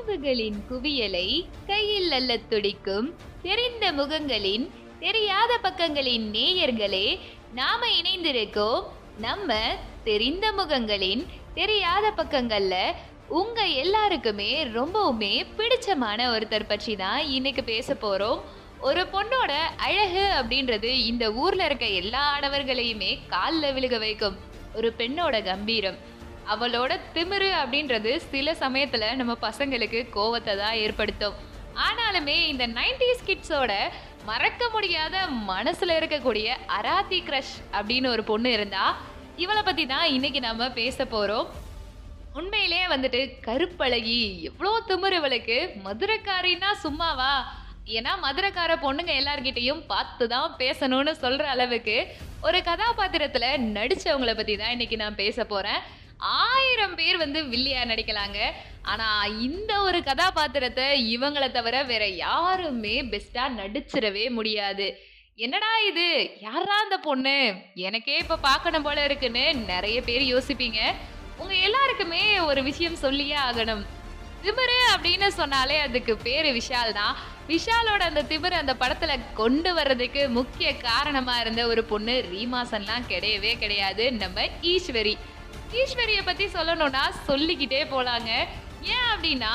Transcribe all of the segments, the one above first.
நினைவுகளின் குவியலை கையில் அல்ல துடிக்கும் தெரிந்த முகங்களின் தெரியாத பக்கங்களின் நேயர்களே நாம இணைந்திருக்கோம். நம்ம தெரிந்த முகங்களின் தெரியாத பக்கங்கள்ல உங்க எல்லாருக்குமே ரொம்பவுமே பிடிச்சமான ஒருத்தர் பற்றி தான் இன்னைக்கு பேச போறோம். ஒரு பொண்ணோட அழகு அப்படின்றது இந்த ஊர்ல இருக்க எல்லா ஆடவர்களையுமே காலில் விழுக வைக்கும். ஒரு பெண்ணோட கம்பீரம். அவளோட திமிரு அப்படின்றது சில சமயத்தில் நம்ம பசங்களுக்கு கோவத்தை தான் ஏற்படுத்தும். ஆனாலுமே இந்த நைன்டிஸ் கிட்ஸோட மறக்க முடியாத மனசில் இருக்கக்கூடிய அராத்தி க்ரஷ் அப்படின்னு ஒரு பொண்ணு இருந்தா இவளை பற்றி தான் இன்றைக்கி நம்ம பேச போகிறோம் உண்மையிலே வந்துட்டு கருப்பழகி எவ்வளோ திமிரு இவளுக்கு. மதுரைக்காரின்னா சும்மாவா? ஏன்னா மதுரைக்கார பொண்ணுங்க எல்லார்கிட்டையும் பார்த்து தான் பேசணும்னு சொல்கிற அளவுக்கு ஒரு கதாபாத்திரத்தில் நடித்தவங்களை பற்றி தான் இன்றைக்கி நான் பேச போகிறேன் ஆயிரம் பேர் வந்து வில்லியா நடிக்கலாங்க. ஆனா இந்த ஒரு கதாபாத்திரத்தை இவங்களை தவிர வேற யாருமே பெஸ்டா நடிச்சிடவே முடியாது. என்னடா இது? யாரா அந்த பொண்ணு? எனக்கே இப்ப பார்க்கணும் போல இருக்குன்னு நிறைய பேர் யோசிப்பீங்க. உங்க எல்லாருக்குமே ஒரு விஷயம் சொல்லியே ஆகணும். திமிரு அப்படின்னு சொன்னாலே அதுக்கு பேரு விஷால் தான். விஷாலோட அந்த திமிரு அந்த படத்துல கொண்டு வர்றதுக்கு முக்கிய காரணமா இருந்த ஒரு பொண்ணு ரீமாசன்லாம் கிடையவே கிடையாது. நம்ம ஈஸ்வரி. ஈஸ்வரியை பற்றி சொல்லணும்னா சொல்லிக்கிட்டே போகலாங்க ஏன் அப்படின்னா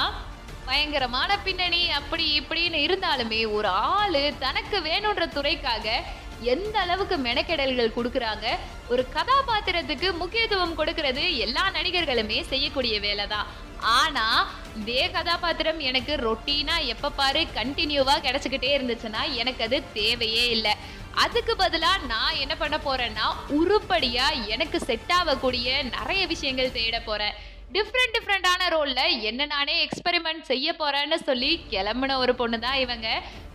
பயங்கரமான பின்னணி அப்படி இப்படின்னு இருந்தாலுமே ஒரு ஆள் தனக்கு வேணுன்ற துறைக்காக எந்த அளவுக்கு மெனக்கெடல்கள் கொடுக்குறாங்க ஒரு கதாபாத்திரத்துக்கு முக்கியத்துவம் கொடுக்கறது எல்லா நடிகர்களுமே செய்யக்கூடிய வேலை தான் ஆனால் இதே கதாபாத்திரம் எனக்கு ரொட்டீனாக எப்போ பாரு கண்டினியூவாக கிடச்சிக்கிட்டே இருந்துச்சுன்னா எனக்கு அது தேவையே இல்லை. அதுக்கு பதிலாக நான் என்ன பண்ண போறேன்னா உருப்படியாக எனக்கு செட் ஆகக்கூடிய நிறைய விஷயங்கள் தேட போறேன். டிஃப்ரெண்ட் டிஃப்ரெண்டான ரோலில் என்ன நானே எக்ஸ்பெரிமெண்ட் செய்ய போறேன்னு சொல்லி கிளம்புன ஒரு பொண்ணு தான் இவங்க.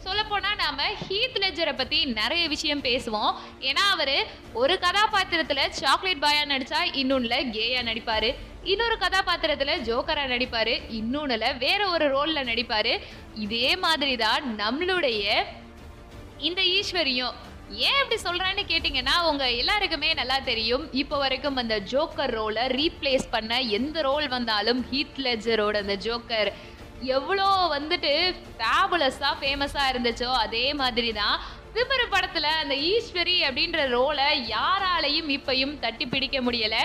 சொல்லப்போனால் நாம ஹீத் லெஜரை பற்றி நிறைய விஷயம் பேசுவோம். ஏன்னா அவர் ஒரு கதாபாத்திரத்தில் சாக்லேட் பாயா நடித்தா இன்னொன்னுல கேயா நடிப்பார். இன்னொரு கதாபாத்திரத்தில் ஜோக்கரா நடிப்பார். இன்னொன்றில் வேற ஒரு ரோலில் நடிப்பார். இதே மாதிரி தான் நம்மளுடைய இந்த ஈஸ்வரியும் ஏன் இப்படி சொல்றேன்னு கேட்டிங்கன்னா உங்க எல்லாருக்குமே நல்லா தெரியும். இப்போ வரைக்கும் அந்த ஜோக்கர் ரோலை ரீப்ளேஸ் பண்ண எந்த ரோல் வந்தாலும் ஹீத் லெஜரோட அந்த ஜோக்கர் எவ்வளோ வந்துட்டு ஃபேபுலஸாக ஃபேமஸாக இருந்துச்சோ அதே மாதிரி தான் திமிரு படத்துல அந்த ஈஸ்வரி அப்படின்ற ரோலை யாராலையும் இப்பையும் தட்டி பிடிக்க முடியல.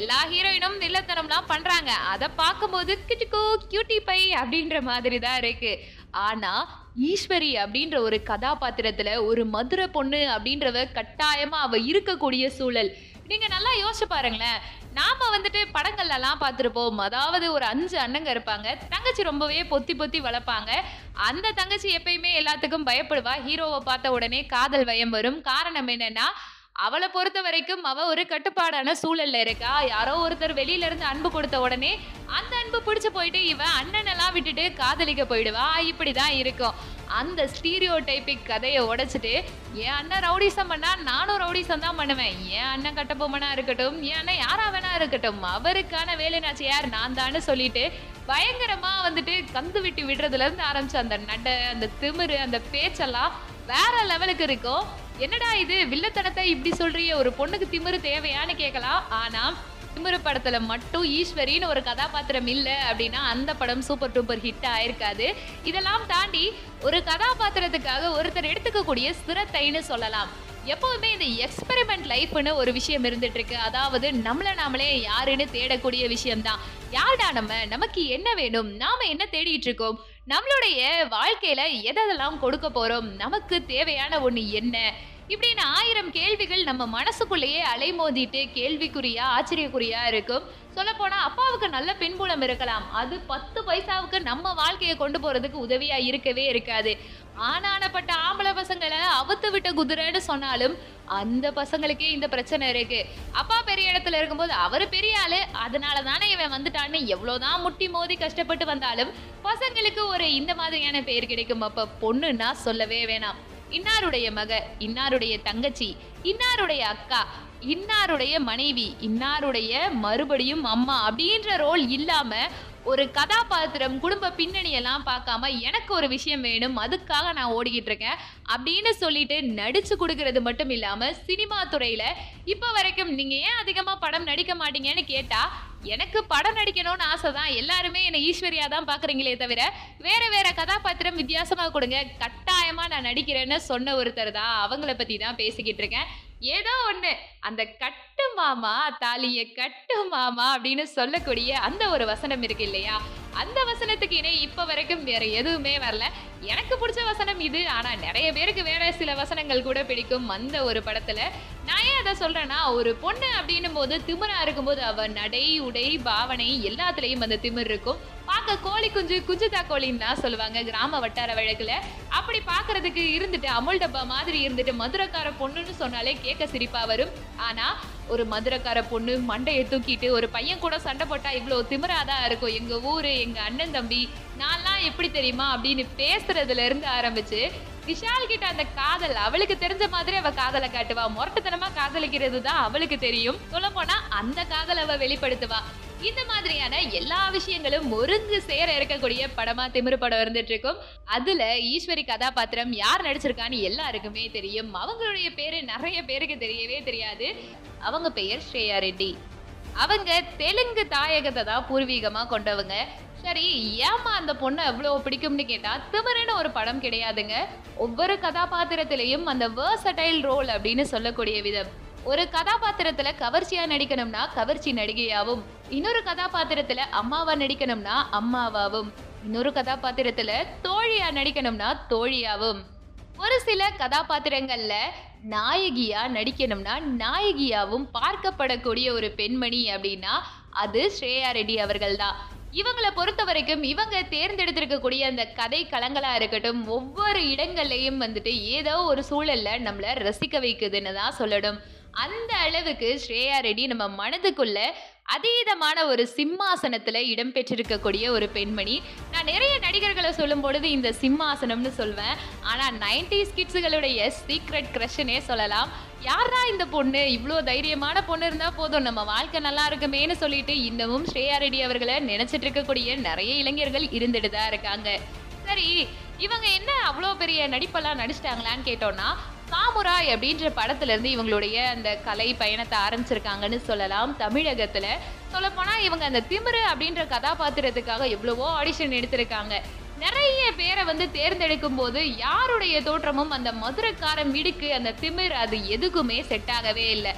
எல்லா ஹீரோயினும் நிலத்தனம்லாம் பண்றாங்க. அதை பார்க்கும்போது கிட்டுக்கோ கியூட்டி பை அப்படின்ற மாதிரி தான் இருக்கு. ஆனால் ஈஸ்வரி அப்படின்ற ஒரு கதாபாத்திரத்தில் ஒரு மதுரை பொண்ணு அப்படின்றவ கட்டாயமாக அவள் இருக்கக்கூடிய சூழல். நீங்கள் நல்லா யோசிச்சு பாருங்களேன். நாம் வந்துட்டு படங்கள்லாம் பார்த்துருப்போம். அதாவது ஒரு அஞ்சு அண்ணங்க இருப்பாங்க. தங்கச்சி ரொம்பவே பொத்தி பொத்தி வளர்ப்பாங்க. அந்த தங்கச்சி எப்பயுமே எல்லாத்துக்கும் பயப்படுவா. ஹீரோவை பார்த்த உடனே காதல் வயம் வரும். காரணம் என்னென்னா அவளை பொறுத்த வரைக்கும் அவ ஒரு கட்டுப்பாடான சூழல்ல இருக்கா? யாரோ ஒருத்தர் வெளியில இருந்து அன்பு கொடுத்த உடனே அந்த அன்பு பிடிச்சு போயிட்டு இவன் அண்ணனெல்லாம் விட்டுட்டு காதலிக்க போயிடுவா? இப்படிதான் இருக்கும். அந்த ஸ்டீரியோ டைப்பிக் கதையை உடைச்சிட்டு என் அண்ணன் ரவுடிசம் பண்ணா நானும் ரவுடிசம் தான் பண்ணுவேன். என் அண்ணன் கட்டப்பொம்மனா இருக்கட்டும் என் அண்ணன் யாரா வேணா இருக்கட்டும் அவருக்கான வேலை வேலைனாச்சு யார் நான் தான்னு சொல்லிட்டு பயங்கரமா வந்துட்டு கந்து விட்டு விடுறதுல இருந்து ஆரம்பிச்ச அந்த நட அந்த திமிரு அந்த பேச்செல்லாம் வேற லெவலுக்கு இருக்கும் என்னடா இது வில்லத்தனத்தை இப்படி சொல்றிய ஒரு பொண்ணுக்கு திமிரு தேவையான்னு கேட்கலாம் ஆனா திமிரு படத்துல மட்டும் ஈஸ்வரின்னு ஒரு கதாபாத்திரம் இல்லை அப்படின்னா அந்த படம் சூப்பர் டூப்பர் ஹிட் ஆயிருக்காது. இதெல்லாம் தாண்டி ஒரு கதாபாத்திரத்துக்காக ஒருத்தர் எடுத்துக்கக்கூடிய ஸ்திரத்தைன்னு சொல்லலாம். எப்பவுமே இந்த எக்ஸ்பெரிமெண்ட் லைஃப்னு ஒரு விஷயம் இருந்துட்டு இருக்கு அதாவது நம்மளை நாமளே யாருன்னு தேடக்கூடிய விஷயம்தான். யாருடா நம்ம? நமக்கு என்ன வேணும்? நாம என்ன தேடிட்டு இருக்கோம்? நம்மளுடைய வாழ்க்கையில எதெல்லாம் கொடுக்க போறோம்? நமக்கு தேவையான ஒண்ணு என்ன? இப்படின்னு ஆயிரம் கேள்விகள் நம்ம மனசுக்குள்ளேயே அலைமோதிட்டு கேள்விக்குறியா ஆச்சரியக்குறியா இருக்கும். சொல்லப்போனால் அப்பாவுக்கு நல்ல பின்புலம் இருக்கலாம். அது பத்து பைசாவுக்கு நம்ம வாழ்க்கையை கொண்டு போகிறதுக்கு உதவியாக இருக்கவே இருக்காது. ஆனானப்பட்ட ஆம்பளை பசங்களை அவுத்து விட்ட குதிரைன்னு சொன்னாலும் அந்த பசங்களுக்கே இந்த பிரச்சனை இருக்கு. அப்பா பெரிய இடத்துல இருக்கும்போது அவர் பெரிய ஆளு அதனால தானே இவன் வந்துட்டான்னு எவ்வளோதான் முட்டி மோதி கஷ்டப்பட்டு வந்தாலும் பசங்களுக்கு ஒரு இந்த மாதிரியான பெயர் கிடைக்கும். அப்ப பொண்ணுன்னா சொல்லவே வேணாம். இன்னாருடைய மக இன்னாருடைய தங்கச்சி இன்னாருடைய அக்கா இன்னாருடைய மனைவி இன்னாருடைய மறுபடியும் அம்மா அப்படின்ற ரோல் இல்லாமல் ஒரு கதாபாத்திரம் குடும்ப பின்னணி எல்லாம் பார்க்காம எனக்கு ஒரு விஷயம் வேணும் அதுக்காக நான் ஓடிக்கிட்டு இருக்கேன் அப்படின்னு சொல்லிட்டு நடிச்சு கொடுக்கறது மட்டும் இல்லாம சினிமா துறையில இப்ப வரைக்கும் நீங்க ஏன் அதிகமா படம் நடிக்க மாட்டீங்கன்னு கேட்டா எனக்கு படம் நடிக்கணும்னு ஆசை தான் எல்லாருமே என்னை ஈஸ்வரியா தான் பாக்குறீங்களே தவிர வேற வேற கதாபாத்திரம் வித்தியாசமா கொடுங்க. கட்டாயமா நான் நடிக்கிறேன்னு சொன்ன ஒருத்தர் தான் அவங்கள பத்தி தான் பேசிக்கிட்டு இருக்கேன் ஏதோ ஒண்ணு. அந்த கட்டு மாமா தாலிய கட்டு மாமா அப்படின்னு சொல்லக்கூடிய அந்த ஒரு வசனம் இருக்கு இல்லையா? அந்த வசனத்துக்கு இணை இப்ப வரைக்கும் வேற எதுவுமே வரல. எனக்கு பிடிச்ச வசனம் இது. ஆனா நிறைய பேருக்கு வேற சில வசனங்கள் கூட பிடிக்கும் அந்த ஒரு படத்துல. நான் ஏன் அதை சொல்றேன்னா ஒரு பொண்ணு அப்படின்னும் போது திமிரா இருக்கும்போது அவ நடை உடை பாவனை எல்லாத்துலயும் அந்த திமிர் இருக்கும். பார்க்க கோழி குஞ்சு குஞ்சுதா கோழின்னு தான் சொல்லுவாங்க கிராம வட்டார வழக்கில். அப்படி பார்க்கறதுக்கு இருந்துட்டு அமுல் டப்பா மாதிரி இருந்துட்டு மதுரக்கார பொண்ணுன்னு சொன்னாலே கேட்க சிரிப்பாக வரும். ஆனால் ஒரு மதுரக்கார பொண்ணு மண்டையை தூக்கிட்டு ஒரு பையன் கூட சண்டை போட்டால் இவ்வளோ திமிராதான் இருக்கும். எங்கள் ஊர் எங்கள் அண்ணன் தம்பி நான்லாம் எப்படி தெரியுமா அப்படின்னு பேசுறதுல இருந்து ஆரம்பிச்சு விஷால் கிட்ட அந்த காதல் அவளுக்கு தெரிஞ்ச மாதிரி அவ காதலை காட்டுவா. முரட்டுத்தனமா காதலிக்கிறது தான் அவளுக்கு தெரியும். சொல்ல போனா அந்த காதலை அவ வெளிப்படுத்துவா. இந்த மாதிரியான எல்லா விஷயங்களும் ஒருங்கு சேர இருக்கக்கூடிய படமா திமிரு படம் இருந்துட்டு இருக்கும் அதுல ஈஸ்வரி கதாபாத்திரம் யார் நடிச்சிருக்கான்னு எல்லாருக்குமே தெரியும். அவங்களுடைய பேரு நிறைய பேருக்கு தெரியவே தெரியாது. அவங்க பெயர் ஸ்ரேயா ரெட்டி. அவங்க தெலுங்கு தாயகத்தை தான் பூர்வீகமாக கொண்டவங்க. சரி ஏமா அந்த பொண்ணை அவ்வளோ பிடிக்கும்னு கேட்டால் திமிருன்னு ஒரு படம் கிடையாதுங்க. ஒவ்வொரு கதாபாத்திரத்திலையும் அந்த வேர்சட்டைல் ரோல் அப்படின்னு சொல்லக்கூடிய விதம். ஒரு கதாபாத்திரத்துல கவர்ச்சியா நடிக்கணும்னா கவர்ச்சி நடிகையாவும் இன்னொரு கதாபாத்திரத்துல அம்மாவா நடிக்கணும்னா அம்மாவாவும் இன்னொரு கதாபாத்திரத்துல தோழியா நடிக்கணும்னா தோழியாவும். ஒரு சில கதாபாத்திரங்கள்ல நாயகியா நடிக்கணும்னா நாயகியாவும் பார்க்கப்படக்கூடிய ஒரு பெண்மணி அப்படின்னா அது ஸ்ரேயா ரெட்டி அவர்கள் தான் இவங்களை பொறுத்த வரைக்கும் இவங்க தேர்ந்தெடுத்திருக்கக்கூடிய அந்த கதை களங்களாக இருக்கட்டும் ஒவ்வொரு இடங்கள்லையும் வந்துட்டு ஏதோ ஒரு சூழல்ல நம்மளை ரசிக்க வைக்குதுன்னு தான் சொல்லணும். அந்த அளவுக்கு ஸ்ரேயா ரெட்டி நம்ம மனதுக்குள்ள அதீதமான ஒரு சிம்மாசனத்துல இடம்பெற்றிருக்கக்கூடிய ஒரு பெண்மணி. நான் நிறைய நடிகர்களை சொல்லும் பொழுது இந்த சிம்மாசனம்னு சொல்வேன். ஆனா நைன்டிஸ் கிட்ஸுகளுடைய சீக்ரெட் க்ரஷ்னே சொல்லலாம். யாரா இந்த பொண்ணு? இவ்வளோ தைரியமான பொண்ணு இருந்தா போதும். நம்ம வாழ்க்கை நல்லா இருக்குமேன்னு சொல்லிட்டு இன்னமும் ஸ்ரேயா ரெட்டி அவர்களை நினைச்சிட்டு இருக்கக்கூடிய நிறைய இளைஞர்கள் இருந்துட்டு தான் இருக்காங்க. சரி இவங்க என்ன அவ்வளோ பெரிய நடிப்பெல்லாம் நடிச்சிட்டாங்களான்னு கேட்டோம்னா சாமுராய் அப்படின்ற படத்துல இருந்து இவங்களுடைய அந்த கலை பயணத்தை ஆரம்பிச்சிருக்காங்கன்னு சொல்லலாம். தமிழகத்துல சொல்லப்போனால் இவங்க அந்த திமிரு அப்படின்ற கதாபாத்திரத்துக்காக எவ்வளவோ ஆடிஷன் எடுத்திருக்காங்க. நிறைய பேரை வந்து தேர்ந்தெடுக்கும் போது யாருடைய தோற்றமும் அந்த மதுரக்காரன் வீடுக்கு அந்த திமிர் அது எதுக்குமே செட் ஆகவே இல்லை.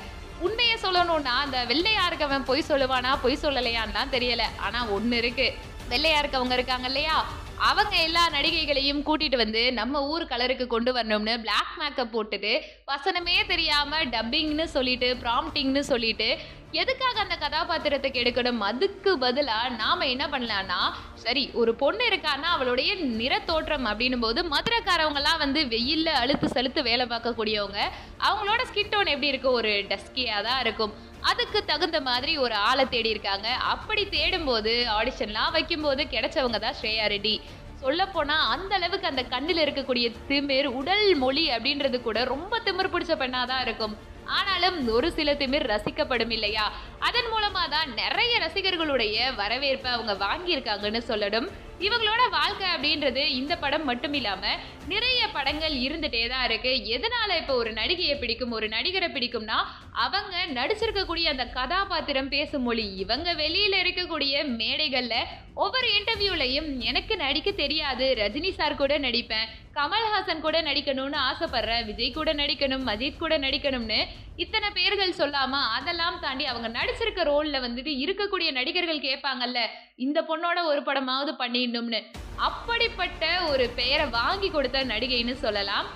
உண்மையை சொல்லணும்னா அந்த வெள்ளையா இருக்கவன் பொய் சொல்லுவானா பொய் சொல்லலையான்னு தான் தெரியல. ஆனா ஒண்ணு இருக்கு. வெள்ளையா இருக்கவங்க இருக்காங்க இல்லையா? அவங்க எல்லா நடிகைகளையும் கூட்டிட்டு வந்து நம்ம ஊர் கலருக்கு கொண்டு வரணும்னு பிளாக் மேக்கப் போட்டுட்டு வசனமே தெரியாம டப்பிங்னு சொல்லிட்டு ப்ராம்ப்டிங்னு சொல்லிட்டு எதுக்காக அந்த கதாபாத்திரத்துக்கு எடுக்கணும் அதுக்கு பதிலாக நாம் என்ன பண்ணலான்னா சரி ஒரு பொண்ணு இருக்கான்னா அவளுடைய நிறத்தோற்றம் அப்படின்னும் போது மதுரைக்காரவங்கலாம் வந்து வெயிலில் அழுத்து செலுத்து வேலை பார்க்கக்கூடியவங்க அவங்களோட ஸ்கின் டோன் எப்படி இருக்கும்? ஒரு டஸ்கியாக தான் இருக்கும். அதுக்கு தகுந்த மாதிரி ஒரு ஆளை தேடி இருக்காங்க. அப்படி தேடும்போது ஆடிஷன்லாம் வைக்கும்போது கிடைச்சவங்க தான் ஸ்ரேயா ரெட்டி. சொல்லப்போனால் அந்த அளவுக்கு அந்த கண்ணில் இருக்கக்கூடிய திமிர் உடல் மொழி அப்படின்றது கூட ரொம்ப திமிர் பிடிச்ச பெண்ணாக தான் இருக்கும். ஆனாலும் ஒரு சில திமிர் ரசிக்கப்படும் இல்லையா அதன் மூலமா தான் நிறைய ரசிகர்களுடைய வரவேற்பை அவங்க வாங்கியிருக்காங்கன்னு சொல்லணும் இவங்களோட வாழ்க்கை அப்படின்றது இந்த படம் மட்டும் இல்லாம நிறைய படங்கள் இருந்துட்டே தான் இருக்கு. எதனால இப்போ ஒரு நடிகையை பிடிக்கும் ஒரு நடிகரை பிடிக்கும்னா அவங்க நடிச்சிருக்கக்கூடிய அந்த கதாபாத்திரம் பேசும் மொழி இவங்க வெளியில இருக்கக்கூடிய மேடைகள்ல ஒவ்வொரு இன்டர்வியூலையும் எனக்கு நடிக்க தெரியாது. ரஜினி சார் கூட நடிப்பேன். கமல்ஹாசன் கூட நடிக்கணும்னு ஆசைப்படுறேன். விஜய் கூட நடிக்கணும் அஜித் கூட நடிக்கணும்னு இத்தனை பேர்கள் சொல்லாம அதெல்லாம் தாண்டி அவங்க நடிச்சிருக்க ரோல்ல வந்துட்டு இருக்கக்கூடிய நடிகர்கள் கேட்பாங்கல்ல. இந்த பொண்ணோட ஒரு படமாவது பண்ணிடணும்னு. அப்படிப்பட்ட ஒரு பெயரை வாங்கி கொடுத்த நடிகைன்னு சொல்லலாம்.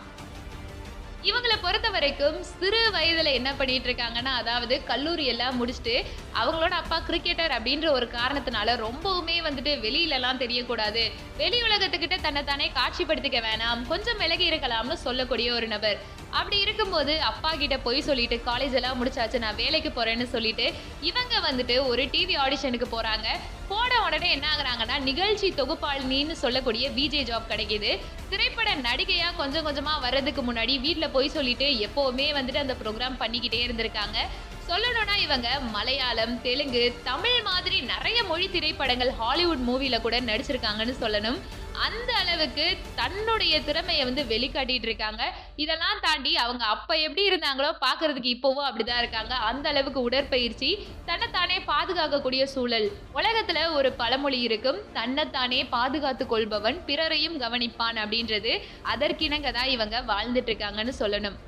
இவங்களை பொறுத்த வரைக்கும் சிறு வயதுல என்ன பண்ணிட்டு இருக்காங்கன்னா அதாவது கல்லூரி எல்லாம் முடிச்சுட்டு அவங்களோட அப்பா கிரிக்கெட்டர் அப்படின்ற ஒரு காரணத்தினால ரொம்பவுமே வந்துட்டு வெளியிலலாம் தெரியக்கூடாது. வெளி உலகத்துக்கிட்ட தன்னை தானே காட்சிப்படுத்திக்க வேணாம் கொஞ்சம் விலகி இருக்கலாம்னு சொல்லக்கூடிய ஒரு நபர். அப்படி இருக்கும்போது அப்பா கிட்ட போய் சொல்லிட்டு காலேஜ் எல்லாம் முடிச்சாச்சு நான் வேலைக்கு போறேன்னு சொல்லிட்டு இவங்க வந்துட்டு ஒரு டிவி ஆடிஷனுக்கு போறாங்க. போன உடனே என்ன ஆகுறாங்கன்னா நிகழ்ச்சி தொகுப்பாளினின்னு சொல்லக்கூடிய விஜே ஜாப் கிடைக்குது. திரைப்பட நடிகையா கொஞ்சம் கொஞ்சமா வர்றதுக்கு முன்னாடி வீட்டில் போய் சொல்லிட்டு எப்பவுமே வந்துட்டு அந்த ப்ரோக்ராம் பண்ணிக்கிட்டே இருந்திருக்காங்க. சொல்லணும்னா இவங்க மலையாளம் தெலுங்கு தமிழ் மாதிரி நிறைய மொழி திரைப்படங்கள் ஹாலிவுட் மூவில கூட நடிச்சிருக்காங்கன்னு சொல்லணும். அந்த அளவுக்கு தன்னுடைய திறமையை வந்து வெளிக்காட்டிட்டு இருக்காங்க. இதெல்லாம் தாண்டி அவங்க அப்ப எப்படி இருந்தாங்களோ பார்க்கறதுக்கு இப்போவும் அப்படிதான் இருக்காங்க. அந்த அளவுக்கு உடற்பயிற்சி தன்னைத்தானே பாதுகாக்கக்கூடிய சூழல். உலகத்துல ஒரு பழமொழி இருக்கும் தன்னைத்தானே பாதுகாத்து கொள்பவன் பிறரையும் கவனிப்பான் அப்படின்றது. அதற்கிணங்க தான் இவங்க வாழ்ந்துட்டு இருக்காங்கன்னு சொல்லணும்.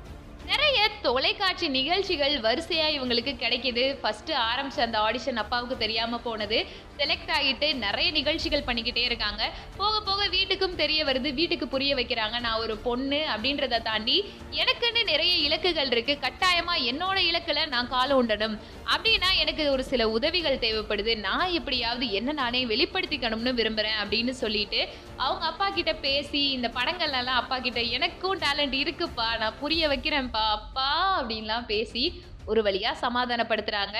நிறைய தொலைக்காட்சி நிகழ்ச்சிகள் வரிசையா இவங்களுக்கு கிடைக்குது. ஃபர்ஸ்ட் ஆரம்பிச்ச அந்த ஆடிஷன் அப்பாவுக்கு தெரியாம போனது. செலக்ட் ஆகிட்டு நிறைய நிகழ்ச்சிகள் பண்ணிக்கிட்டே இருக்காங்க. போக போக வீட்டுக்கும் தெரிய வருது வீட்டுக்கு புரிய வைக்கிறாங்க. நான் ஒரு பொண்ணு அப்படின்றத தாண்டி எனக்குன்னு நிறைய இலக்குகள் இருக்கு. கட்டாயமா என்னோட இலக்குல நான் கால உண்டனும் அப்படின்னா எனக்கு ஒரு சில உதவிகள் தேவைப்படுது. நான் எப்படியாவது என்ன நானே வெளிப்படுத்திக்கணும்னு விரும்புறேன் அப்படின்னு சொல்லிட்டு அவங்க அப்பா கிட்ட பேசி இந்த படங்கள்லாம் அப்பா கிட்ட எனக்கும் டேலண்ட் இருக்குப்பா. நான் புரிய வைக்கிறேன்ப்பா. அப்பா அப்படின்லாம் பேசி ஒரு வழியாக சமாதானப்படுத்துகிறாங்க